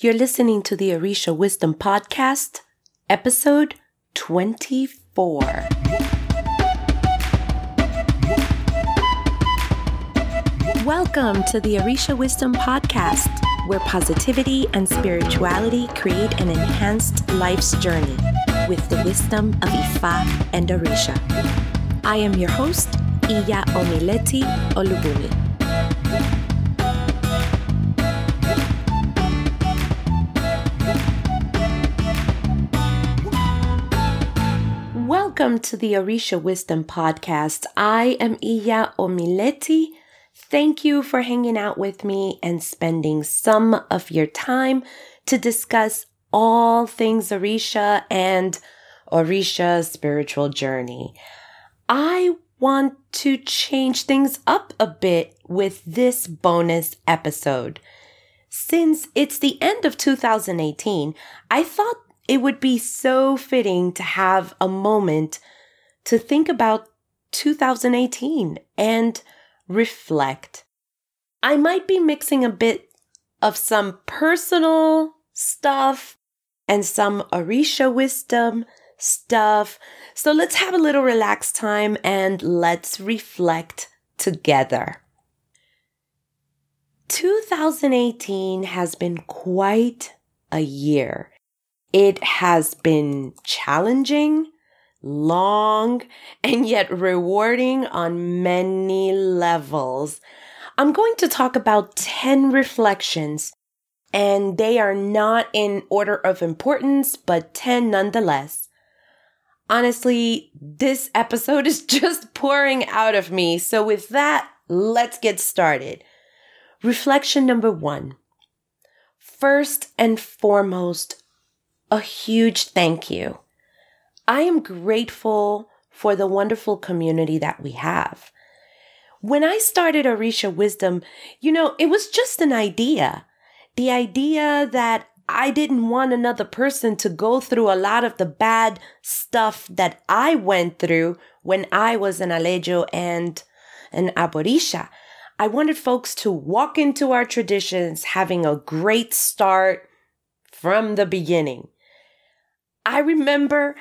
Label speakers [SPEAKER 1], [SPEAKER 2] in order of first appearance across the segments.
[SPEAKER 1] You're listening to the Orisha Wisdom Podcast, episode 24. Welcome to the Orisha Wisdom Podcast, where positivity and spirituality create an enhanced life's journey with the wisdom of Ifa and Orisha. I am your host, Iya Omileti Olubumi. Welcome to the Orisha Wisdom Podcast. I am Iya Omileti. Thank you for hanging out with me and spending some of your time to discuss all things Orisha and Orisha's spiritual journey. I want to change things up a bit with this bonus episode. Since it's the end of 2018, I thought it would be so fitting to have a moment to think about 2018 and reflect. I might be mixing a bit of some personal stuff and some Orisha wisdom stuff. So let's have a little relaxed time and let's reflect together. 2018 has been quite a year. It has been challenging, long, and yet rewarding on many levels. I'm going to talk about 10 reflections, and they are not in order of importance, but 10 nonetheless. Honestly, this episode is just pouring out of me. So with that, let's get started. Reflection number one. First and foremost, a huge thank you. I am grateful for the wonderful community that we have. When I started Orisha Wisdom, you know, it was just an idea. The idea that I didn't want another person to go through a lot of the bad stuff that I went through when I was an Alejo and an Aborisha. I wanted folks to walk into our traditions having a great start from the beginning. I remember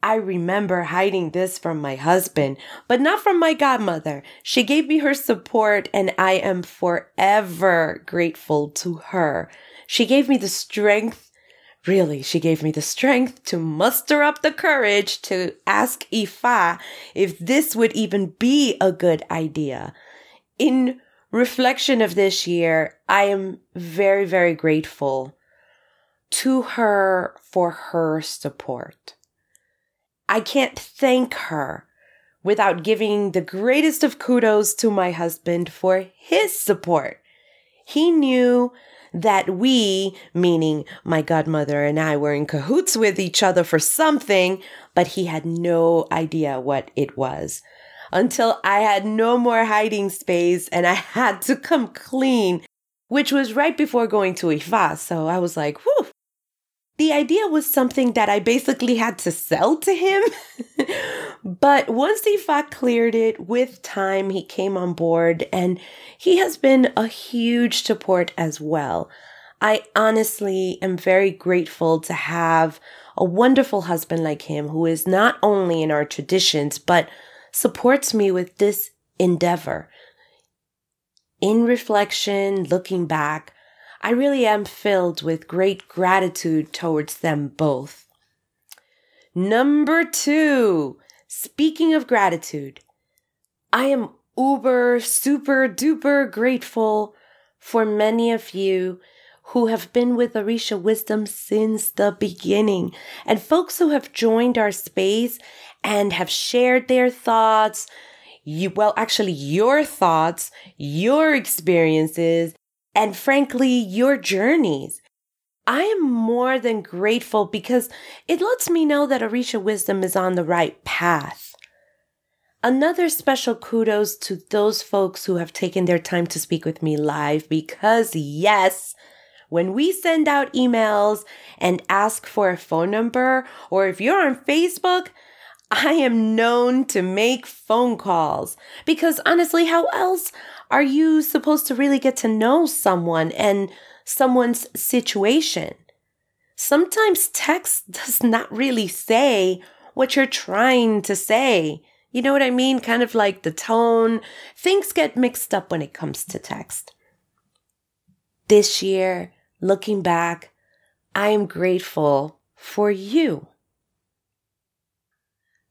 [SPEAKER 1] I remember hiding this from my husband, but not from my godmother. She gave me her support and I am forever grateful to her. She gave me the strength, really, she gave me the strength to muster up the courage to ask Ifa if this would even be a good idea. In reflection of this year, I am very, very grateful to her for her support. I can't thank her without giving the greatest of kudos to my husband for his support. He knew that we, meaning my godmother and I, were in cahoots with each other for something, but he had no idea what it was. Until I had no more hiding space and I had to come clean, which was right before going to Ifa. So I was like, whew, the idea was something that I basically had to sell to him. but once Ifa cleared it with time, he came on board and he has been a huge support as well. I honestly am very grateful to have a wonderful husband like him who is not only in our traditions, but supports me with this endeavor. In reflection, looking back, I really am filled with great gratitude towards them both. Number two, speaking of gratitude, I am uber, super duper grateful for many of you who have been with Orisha Wisdom since the beginning and folks who have joined our space and have shared their thoughts. You, well, actually, your thoughts, your experiences, and frankly, your journeys. I am more than grateful because it lets me know that Orisha Wisdom is on the right path. Another special kudos to those folks who have taken their time to speak with me live because yes, when we send out emails and ask for a phone number, or if you're on Facebook, I am known to make phone calls because honestly, how else are you supposed to really get to know someone and someone's situation? Sometimes text does not really say what you're trying to say. You know what I mean? Kind of like the tone. Things get mixed up when it comes to text. This year, looking back, I am grateful for you.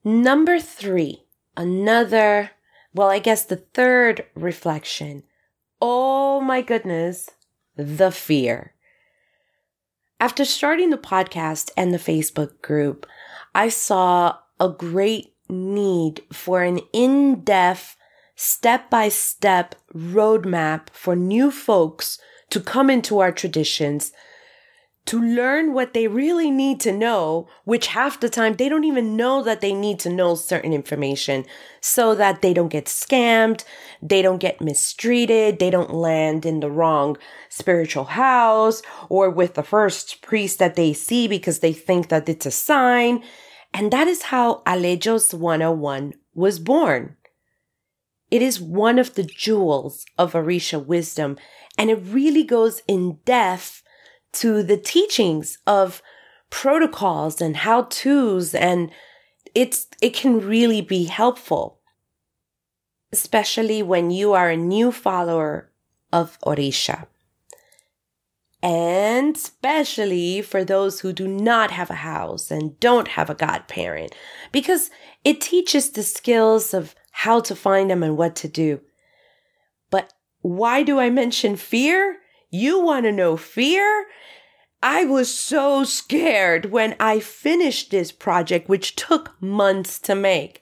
[SPEAKER 1] Number three, another, well, I guess the third reflection. Oh my goodness, the fear. After starting the podcast and the Facebook group, I saw a great need for an in depth, step by step roadmap for new folks to come into our traditions to learn what they really need to know, which half the time they don't even know that they need to know certain information so that they don't get scammed, they don't get mistreated, they don't land in the wrong spiritual house or with the first priest that they see because they think that it's a sign. And that is how Alejos 101 was born. It is one of the jewels of Orisha wisdom, and it really goes in depth to the teachings of protocols and how to's and it's it can really be helpful especially when you are a new follower of Orisha and especially for those who do not have a house and don't have a godparent because it teaches the skills of how to find them and what to do but why do I mention fear? You want to know fear? I was so scared when I finished this project, which took months to make.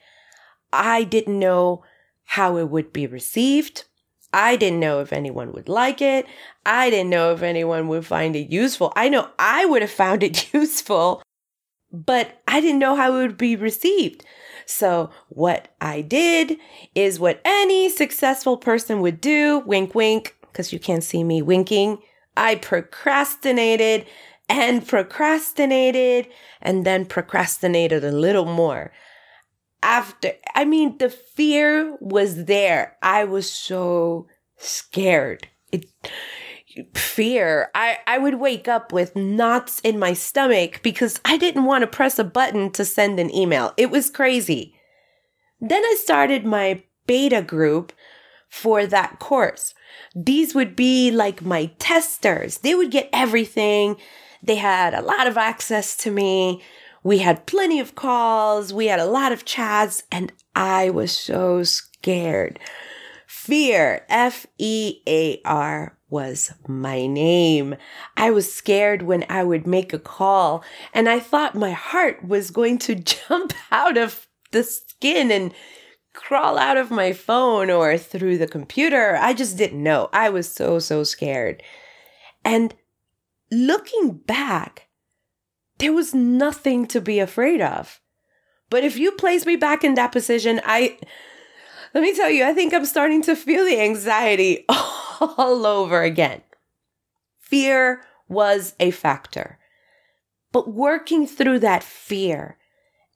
[SPEAKER 1] I didn't know how it would be received. I didn't know if anyone would like it. I didn't know if anyone would find it useful. I know I would have found it useful, but I didn't know how it would be received. So what I did is what any successful person would do. Wink, wink, because you can't see me winking. I procrastinated and procrastinated and then procrastinated a little more. After, I mean, the fear was there. I was so scared. It, fear. I, I would wake up with knots in my stomach because I didn't want to press a button to send an email. It was crazy. Then I started my beta group for that course. These would be like my testers. They would get everything. They had a lot of access to me. We had plenty of calls. We had a lot of chats and I was so scared. Fear, F E A R was my name. I was scared when I would make a call and I thought my heart was going to jump out of the skin and crawl out of my phone or through the computer. I just didn't know. I was so, so scared. And looking back, there was nothing to be afraid of. But if you place me back in that position, I, let me tell you, I think I'm starting to feel the anxiety all over again. Fear was a factor. But working through that fear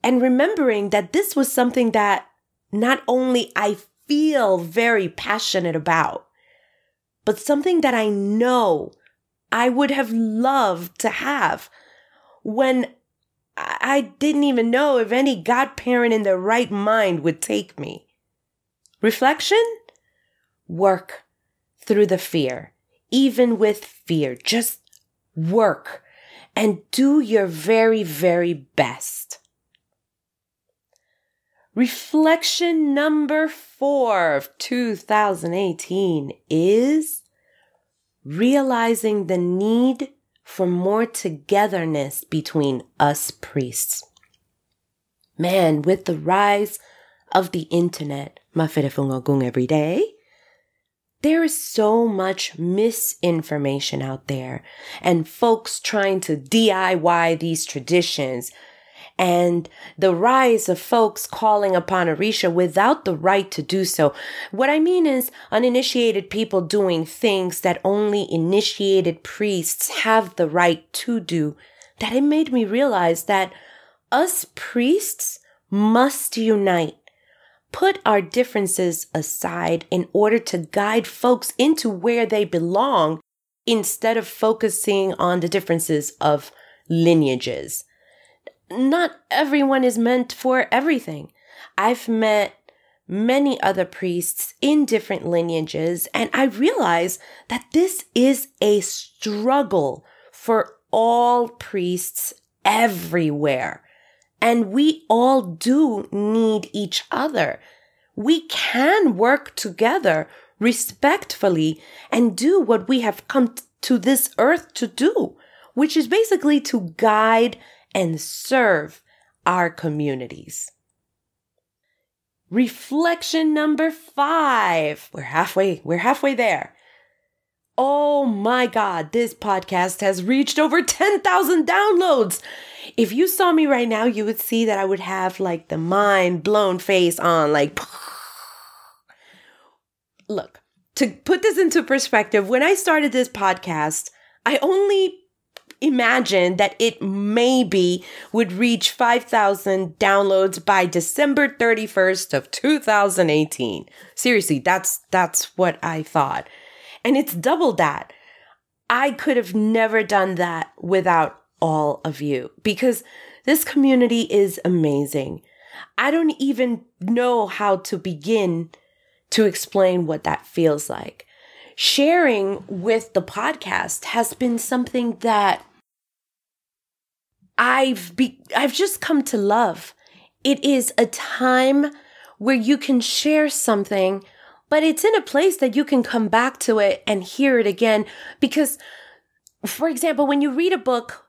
[SPEAKER 1] and remembering that this was something that not only I feel very passionate about, but something that I know I would have loved to have when I didn't even know if any godparent in their right mind would take me. Reflection? Work through the fear, even with fear. Just work and do your very, very best. Reflection number four of 2018 is realizing the need for more togetherness between us priests. Man, with the rise of the internet, every day, there is so much misinformation out there and folks trying to DIY these traditions and the rise of folks calling upon Orisha without the right to do so. What I mean is uninitiated people doing things that only initiated priests have the right to do. That it made me realize that us priests must unite, put our differences aside in order to guide folks into where they belong instead of focusing on the differences of lineages. Not everyone is meant for everything. I've met many other priests in different lineages, and I realize that this is a struggle for all priests everywhere. And we all do need each other. We can work together respectfully and do what we have come to this earth to do, which is basically to guide and serve our communities. Reflection number five. We're halfway, we're halfway there. Oh my God, this podcast has reached over 10,000 downloads. If you saw me right now, you would see that I would have like the mind blown face on, like, look, to put this into perspective, when I started this podcast, I only imagined that it maybe would reach 5,000 downloads by December 31st of 2018. Seriously, that's that's what I thought. And it's double that. I could have never done that without all of you because this community is amazing. I don't even know how to begin to explain what that feels like. Sharing with the podcast has been something that I've be- I've just come to love. It is a time where you can share something but it's in a place that you can come back to it and hear it again. Because, for example, when you read a book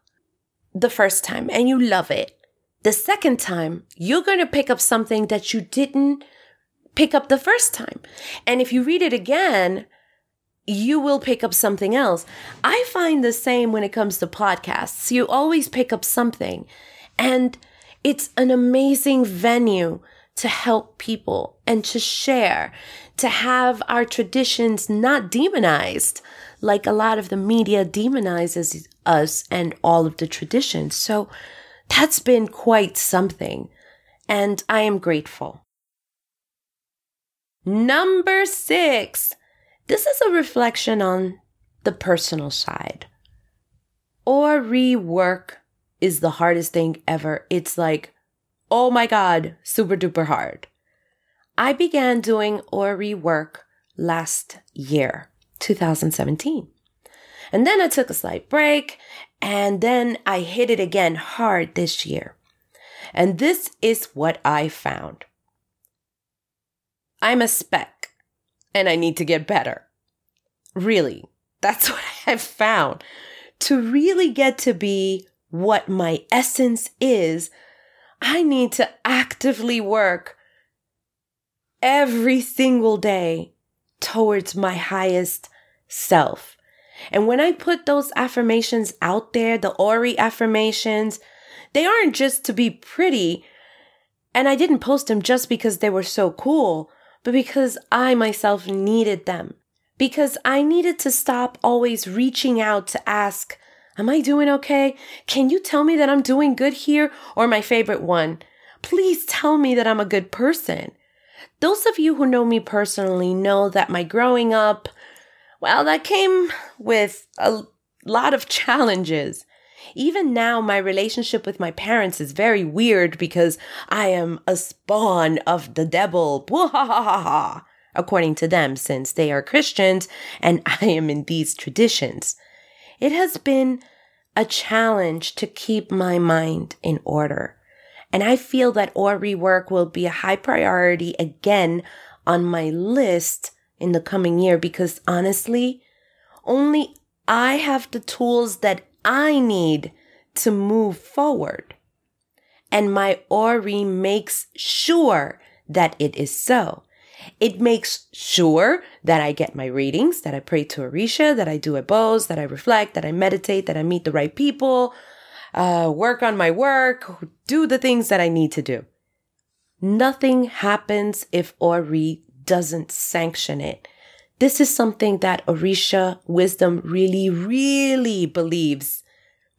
[SPEAKER 1] the first time and you love it, the second time, you're going to pick up something that you didn't pick up the first time. And if you read it again, you will pick up something else. I find the same when it comes to podcasts. You always pick up something. And it's an amazing venue to help people and to share, to have our traditions not demonized like a lot of the media demonizes us and all of the traditions. So that's been quite something. And I am grateful. Number six. This is a reflection on the personal side. Ori work is the hardest thing ever. It's like, oh my God, super duper hard. I began doing Ori work last year, 2017. And then I took a slight break and then I hit it again hard this year. And this is what I found. I'm a speck and I need to get better. Really, that's what I've found. To really get to be what my essence is, I need to actively work every single day towards my highest self. And when I put those affirmations out there, the Ori affirmations, they aren't just to be pretty. And I didn't post them just because they were so cool, but because I myself needed them. Because I needed to stop always reaching out to ask, Am I doing okay? Can you tell me that I'm doing good here? Or my favorite one, please tell me that I'm a good person. Those of you who know me personally know that my growing up, well, that came with a lot of challenges. Even now, my relationship with my parents is very weird because I am a spawn of the devil, according to them, since they are Christians and I am in these traditions. It has been a challenge to keep my mind in order. And I feel that Ori work will be a high priority again on my list in the coming year because honestly, only I have the tools that I need to move forward. And my Ori makes sure that it is so. It makes sure that I get my readings, that I pray to Orisha, that I do ebos, that I reflect, that I meditate, that I meet the right people, uh, work on my work, do the things that I need to do. Nothing happens if Ori doesn't sanction it. This is something that Orisha wisdom really, really believes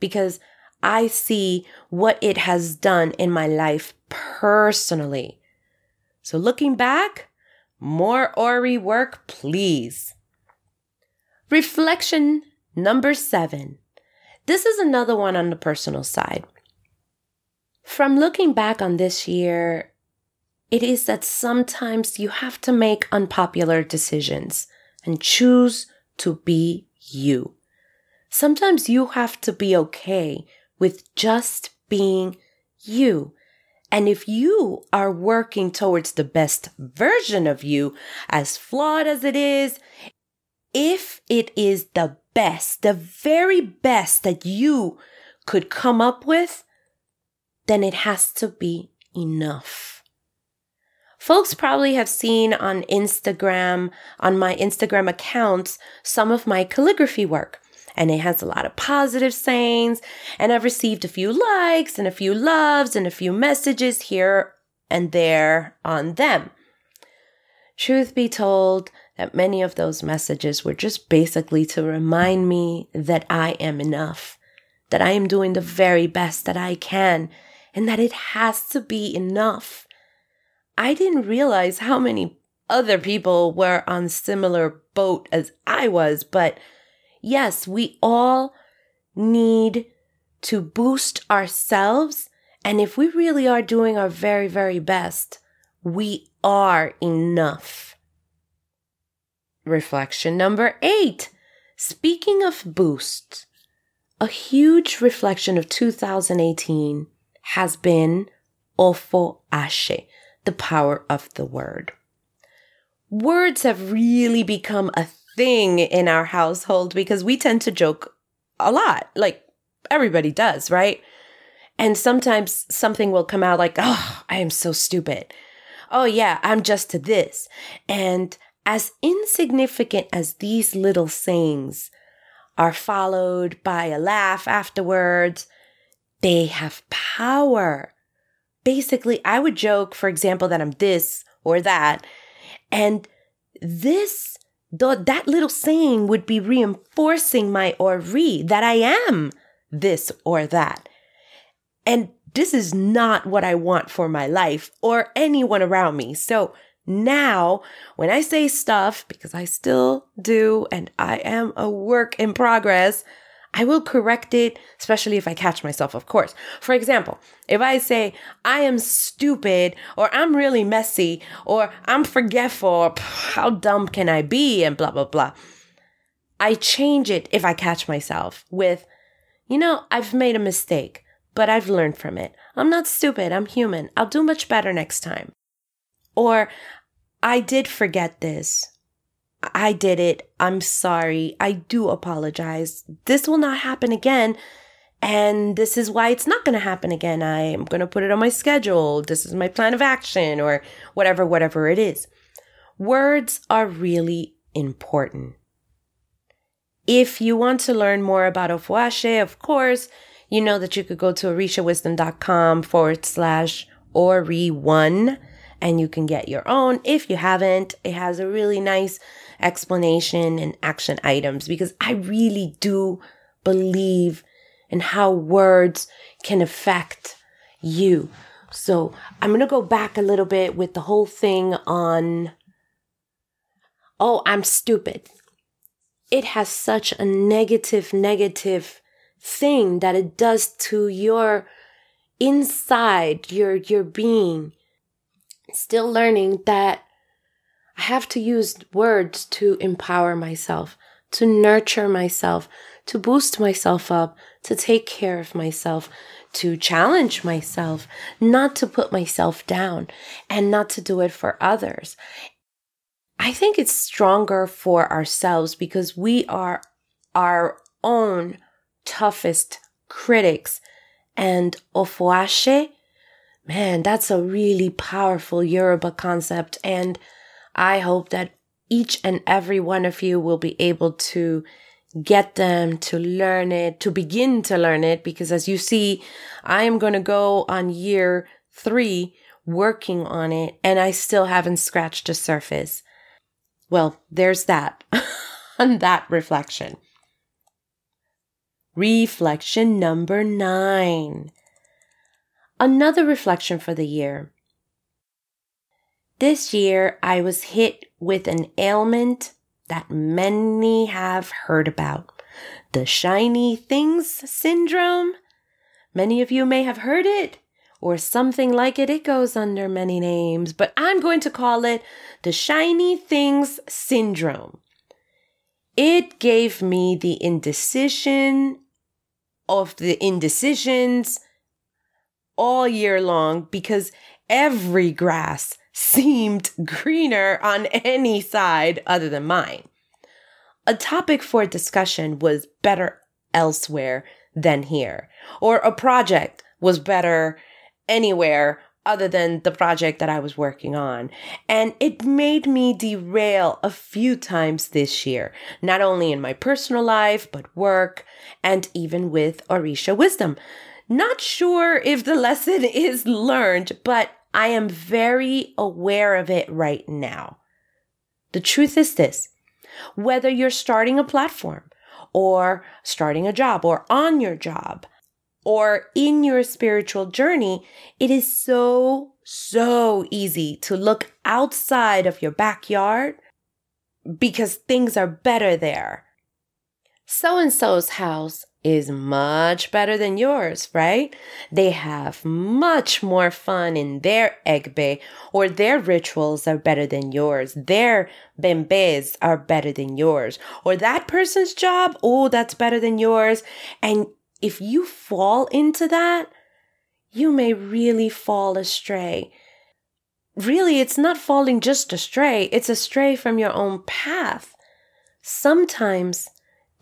[SPEAKER 1] because I see what it has done in my life personally. So looking back, more Ori work, please. Reflection number seven. This is another one on the personal side. From looking back on this year, it is that sometimes you have to make unpopular decisions and choose to be you. Sometimes you have to be okay with just being you. And if you are working towards the best version of you, as flawed as it is, if it is the best, the very best that you could come up with, then it has to be enough. Folks probably have seen on Instagram, on my Instagram accounts, some of my calligraphy work and it has a lot of positive sayings. And I've received a few likes and a few loves and a few messages here and there on them. Truth be told, that many of those messages were just basically to remind me that I am enough, that I am doing the very best that I can, and that it has to be enough. I didn't realize how many other people were on similar boat as I was, but Yes, we all need to boost ourselves. And if we really are doing our very, very best, we are enough. Reflection number eight. Speaking of boost, a huge reflection of 2018 has been Ofo Ashe, the power of the word. Words have really become a thing in our household because we tend to joke a lot. Like everybody does, right? And sometimes something will come out like, oh, I am so stupid. Oh, yeah, I'm just to this. And as insignificant as these little sayings are followed by a laugh afterwards, they have power. Basically, I would joke, for example, that I'm this or that. And this the, that little saying would be reinforcing my ori that I am this or that. And this is not what I want for my life or anyone around me. So now when I say stuff, because I still do and I am a work in progress, I will correct it, especially if I catch myself, of course. For example, if I say, I am stupid, or I'm really messy, or I'm forgetful, or, how dumb can I be, and blah, blah, blah. I change it if I catch myself with, you know, I've made a mistake, but I've learned from it. I'm not stupid. I'm human. I'll do much better next time. Or I did forget this. I did it. I'm sorry. I do apologize. This will not happen again. And this is why it's not going to happen again. I am going to put it on my schedule. This is my plan of action or whatever, whatever it is. Words are really important. If you want to learn more about Ofo Ashe, of course, you know that you could go to orishawisdom.com forward slash ori1 and you can get your own. If you haven't, it has a really nice explanation and action items because I really do believe in how words can affect you. So I'm going to go back a little bit with the whole thing on, oh, I'm stupid. It has such a negative, negative thing that it does to your inside, your, your being. Still learning that I have to use words to empower myself, to nurture myself, to boost myself up, to take care of myself, to challenge myself, not to put myself down, and not to do it for others. I think it's stronger for ourselves because we are our own toughest critics. And ofoashe. Man, that's a really powerful Yoruba concept. And I hope that each and every one of you will be able to get them to learn it, to begin to learn it, because as you see, I am going to go on year three working on it and I still haven't scratched the surface. Well, there's that on that reflection. Reflection number nine. Another reflection for the year This year, I was hit with an ailment that many have heard about the shiny things syndrome. Many of you may have heard it or something like it. It goes under many names, but I'm going to call it the shiny things syndrome. It gave me the indecision of the indecisions all year long because every grass seemed greener on any side other than mine. A topic for discussion was better elsewhere than here, or a project was better anywhere other than the project that I was working on. And it made me derail a few times this year, not only in my personal life, but work and even with Orisha wisdom. Not sure if the lesson is learned, but I am very aware of it right now. The truth is this whether you're starting a platform or starting a job or on your job or in your spiritual journey, it is so, so easy to look outside of your backyard because things are better there. So and so's house is much better than yours, right? They have much more fun in their egbe, or their rituals are better than yours. Their bembes are better than yours or that person's job. Oh, that's better than yours. And if you fall into that, you may really fall astray. Really, it's not falling just astray. It's astray from your own path. Sometimes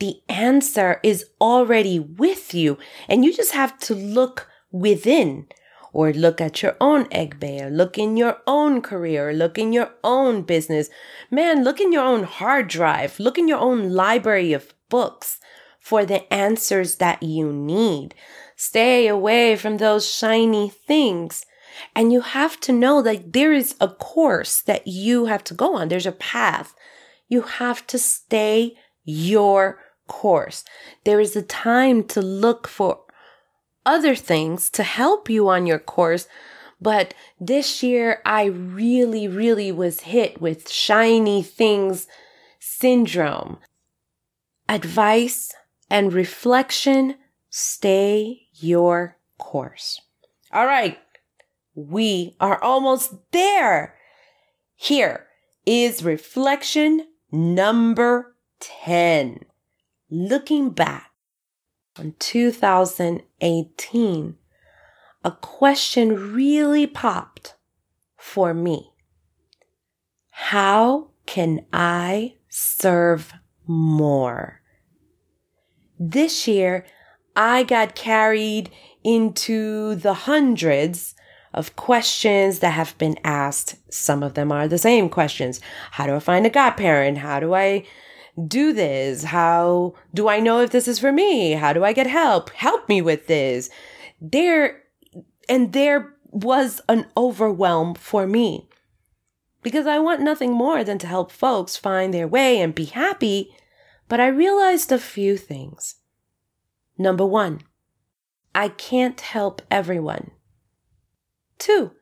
[SPEAKER 1] the answer is already with you and you just have to look within or look at your own egbe or look in your own career or look in your own business. Man, look in your own hard drive, look in your own library of books for the answers that you need. Stay away from those shiny things. And you have to know that there is a course that you have to go on. There's a path. You have to stay your course. There is a time to look for other things to help you on your course. But this year, I really, really was hit with shiny things syndrome. Advice and reflection stay your course. All right. We are almost there. Here is reflection number 10 looking back on 2018, a question really popped for me. How can I serve more? This year, I got carried into the hundreds of questions that have been asked. Some of them are the same questions. How do I find a godparent? How do I do this? How do I know if this is for me? How do I get help? Help me with this. There, and there was an overwhelm for me because I want nothing more than to help folks find their way and be happy. But I realized a few things. Number one, I can't help everyone. Two,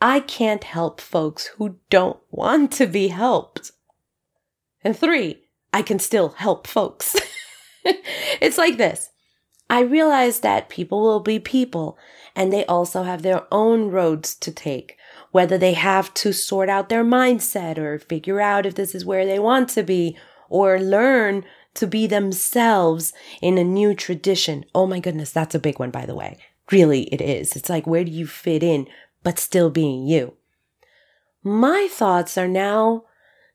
[SPEAKER 1] I can't help folks who don't want to be helped. And three, I can still help folks. it's like this. I realize that people will be people and they also have their own roads to take, whether they have to sort out their mindset or figure out if this is where they want to be or learn to be themselves in a new tradition. Oh my goodness, that's a big one, by the way. Really, it is. It's like, where do you fit in, but still being you? My thoughts are now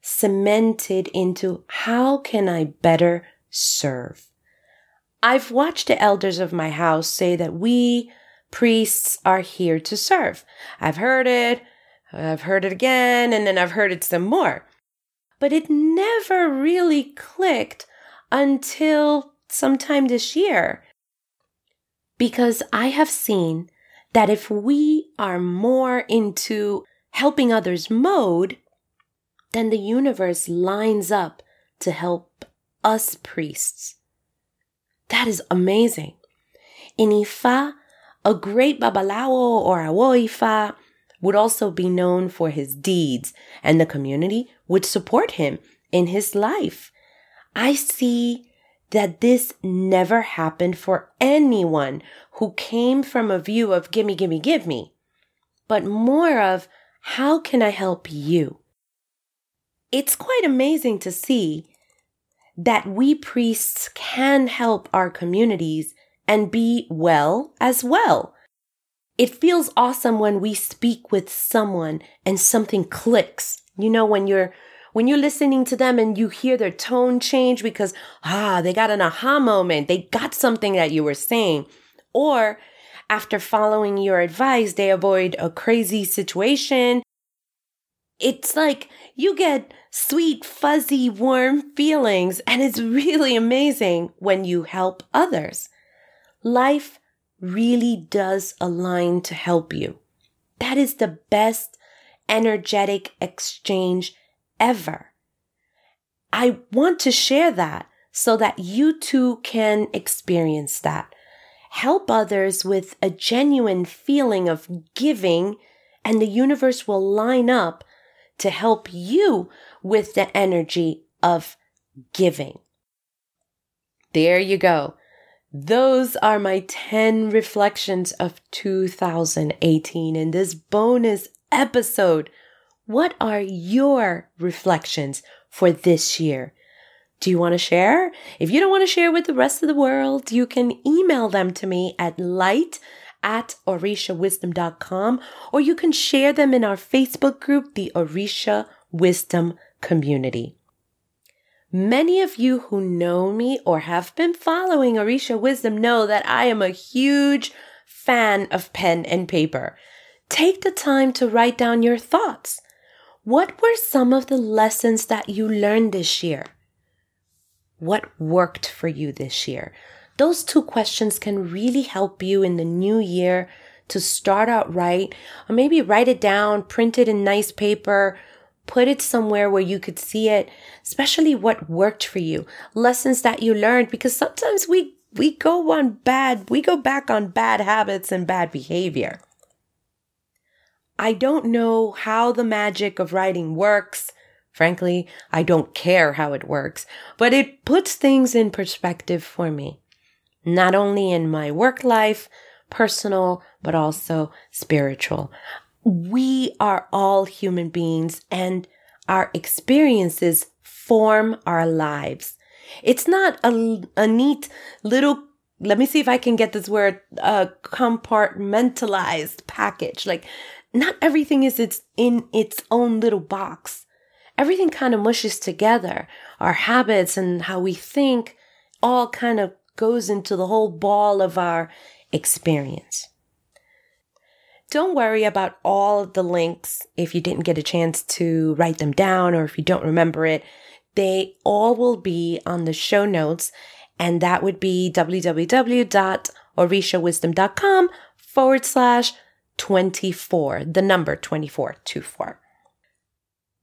[SPEAKER 1] cemented into how can I better serve? I've watched the elders of my house say that we priests are here to serve. I've heard it, I've heard it again, and then I've heard it some more. But it never really clicked until sometime this year. Because I have seen that if we are more into helping others mode, then the universe lines up to help us priests. That is amazing. In Ifa, a great Babalawo or awo Ifa would also be known for his deeds and the community would support him in his life. I see that this never happened for anyone who came from a view of gimme, gimme, give me, but more of how can I help you? It's quite amazing to see that we priests can help our communities and be well as well. It feels awesome when we speak with someone and something clicks. You know, when you're when you're listening to them and you hear their tone change because ah, they got an aha moment. They got something that you were saying. Or after following your advice, they avoid a crazy situation. It's like you get sweet, fuzzy, warm feelings, and it's really amazing when you help others. Life really does align to help you. That is the best energetic exchange ever. I want to share that so that you too can experience that. Help others with a genuine feeling of giving, and the universe will line up to help you with the energy of giving. There you go. Those are my 10 reflections of 2018 in this bonus episode. What are your reflections for this year? Do you want to share? If you don't want to share with the rest of the world, you can email them to me at light at orishawisdom.com or you can share them in our Facebook group, the Orisha Wisdom Community. Many of you who know me or have been following Orisha Wisdom know that I am a huge fan of pen and paper. Take the time to write down your thoughts. What were some of the lessons that you learned this year? What worked for you this year? Those two questions can really help you in the new year to start out right, or maybe write it down, print it in nice paper, Put it somewhere where you could see it, especially what worked for you, lessons that you learned, because sometimes we, we go on bad, we go back on bad habits and bad behavior. I don't know how the magic of writing works. Frankly, I don't care how it works, but it puts things in perspective for me. Not only in my work life, personal, but also spiritual we are all human beings and our experiences form our lives. It's not a, a neat little, let me see if I can get this word, uh, compartmentalized package. Like not everything is its in its own little box. Everything kind of mushes together. Our habits and how we think all kind of goes into the whole ball of our experience. Don't worry about all of the links if you didn't get a chance to write them down or if you don't remember it. They all will be on the show notes, and that would be www.orishawisdom.com forward slash 24, the number 24, 24.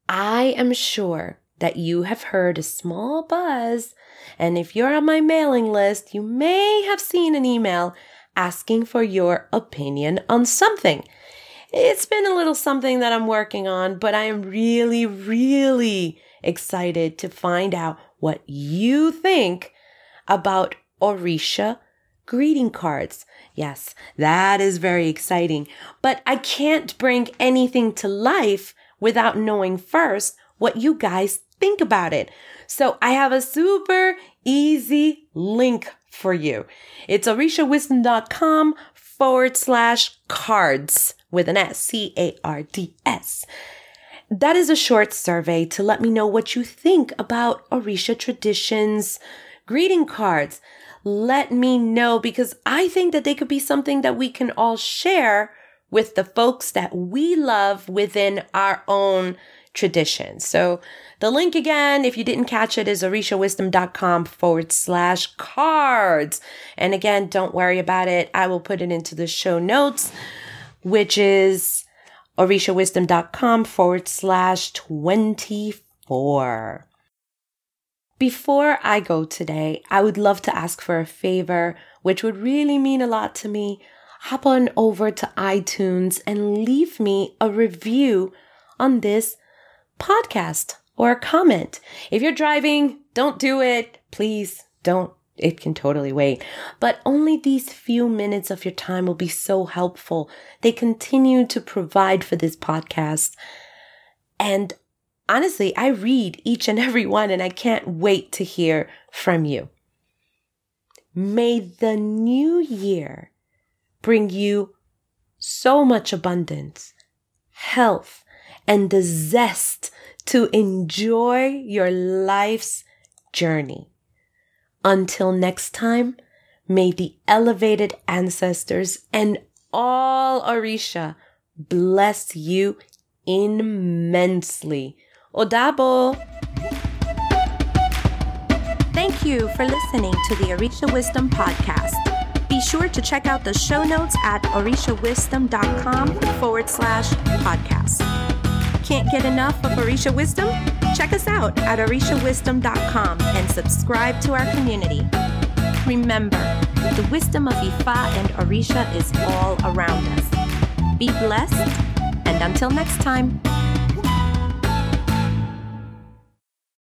[SPEAKER 1] I am sure that you have heard a small buzz, and if you're on my mailing list, you may have seen an email asking for your opinion on something. It's been a little something that I'm working on, but I am really, really excited to find out what you think about Orisha greeting cards. Yes, that is very exciting, but I can't bring anything to life without knowing first what you guys think about it. So I have a super easy link for you. It's orishawisdom.com forward slash cards with an S, C A R D S. That is a short survey to let me know what you think about Orisha traditions, greeting cards. Let me know because I think that they could be something that we can all share with the folks that we love within our own tradition. So the link again, if you didn't catch it, is orishawisdom.com forward slash cards. And again, don't worry about it. I will put it into the show notes, which is orishawisdom.com forward slash 24. Before I go today, I would love to ask for a favor, which would really mean a lot to me. hop on over to iTunes and leave me a review on this podcast or comment. If you're driving, don't do it. Please don't. It can totally wait. But only these few minutes of your time will be so helpful. They continue to provide for this podcast. And honestly, I read each and every one and I can't wait to hear from you. May the new year bring you so much abundance, health, and the zest to enjoy your life's journey. Until next time, may the elevated ancestors and all Orisha bless you immensely. Odabo!
[SPEAKER 2] Thank you for listening to the Orisha Wisdom Podcast. Be sure to check out the show notes at orishawisdom.com forward slash podcast. Can't get enough of Orisha Wisdom? Check us out at orishawisdom.com and subscribe to our community. Remember, the wisdom of Ifa and Orisha is all around us. Be blessed, and until next time.